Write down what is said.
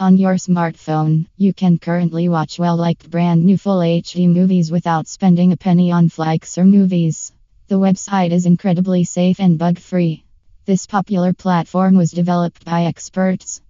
On your smartphone, you can currently watch well liked brand new full HD movies without spending a penny on Flixer movies. The website is incredibly safe and bug free. This popular platform was developed by experts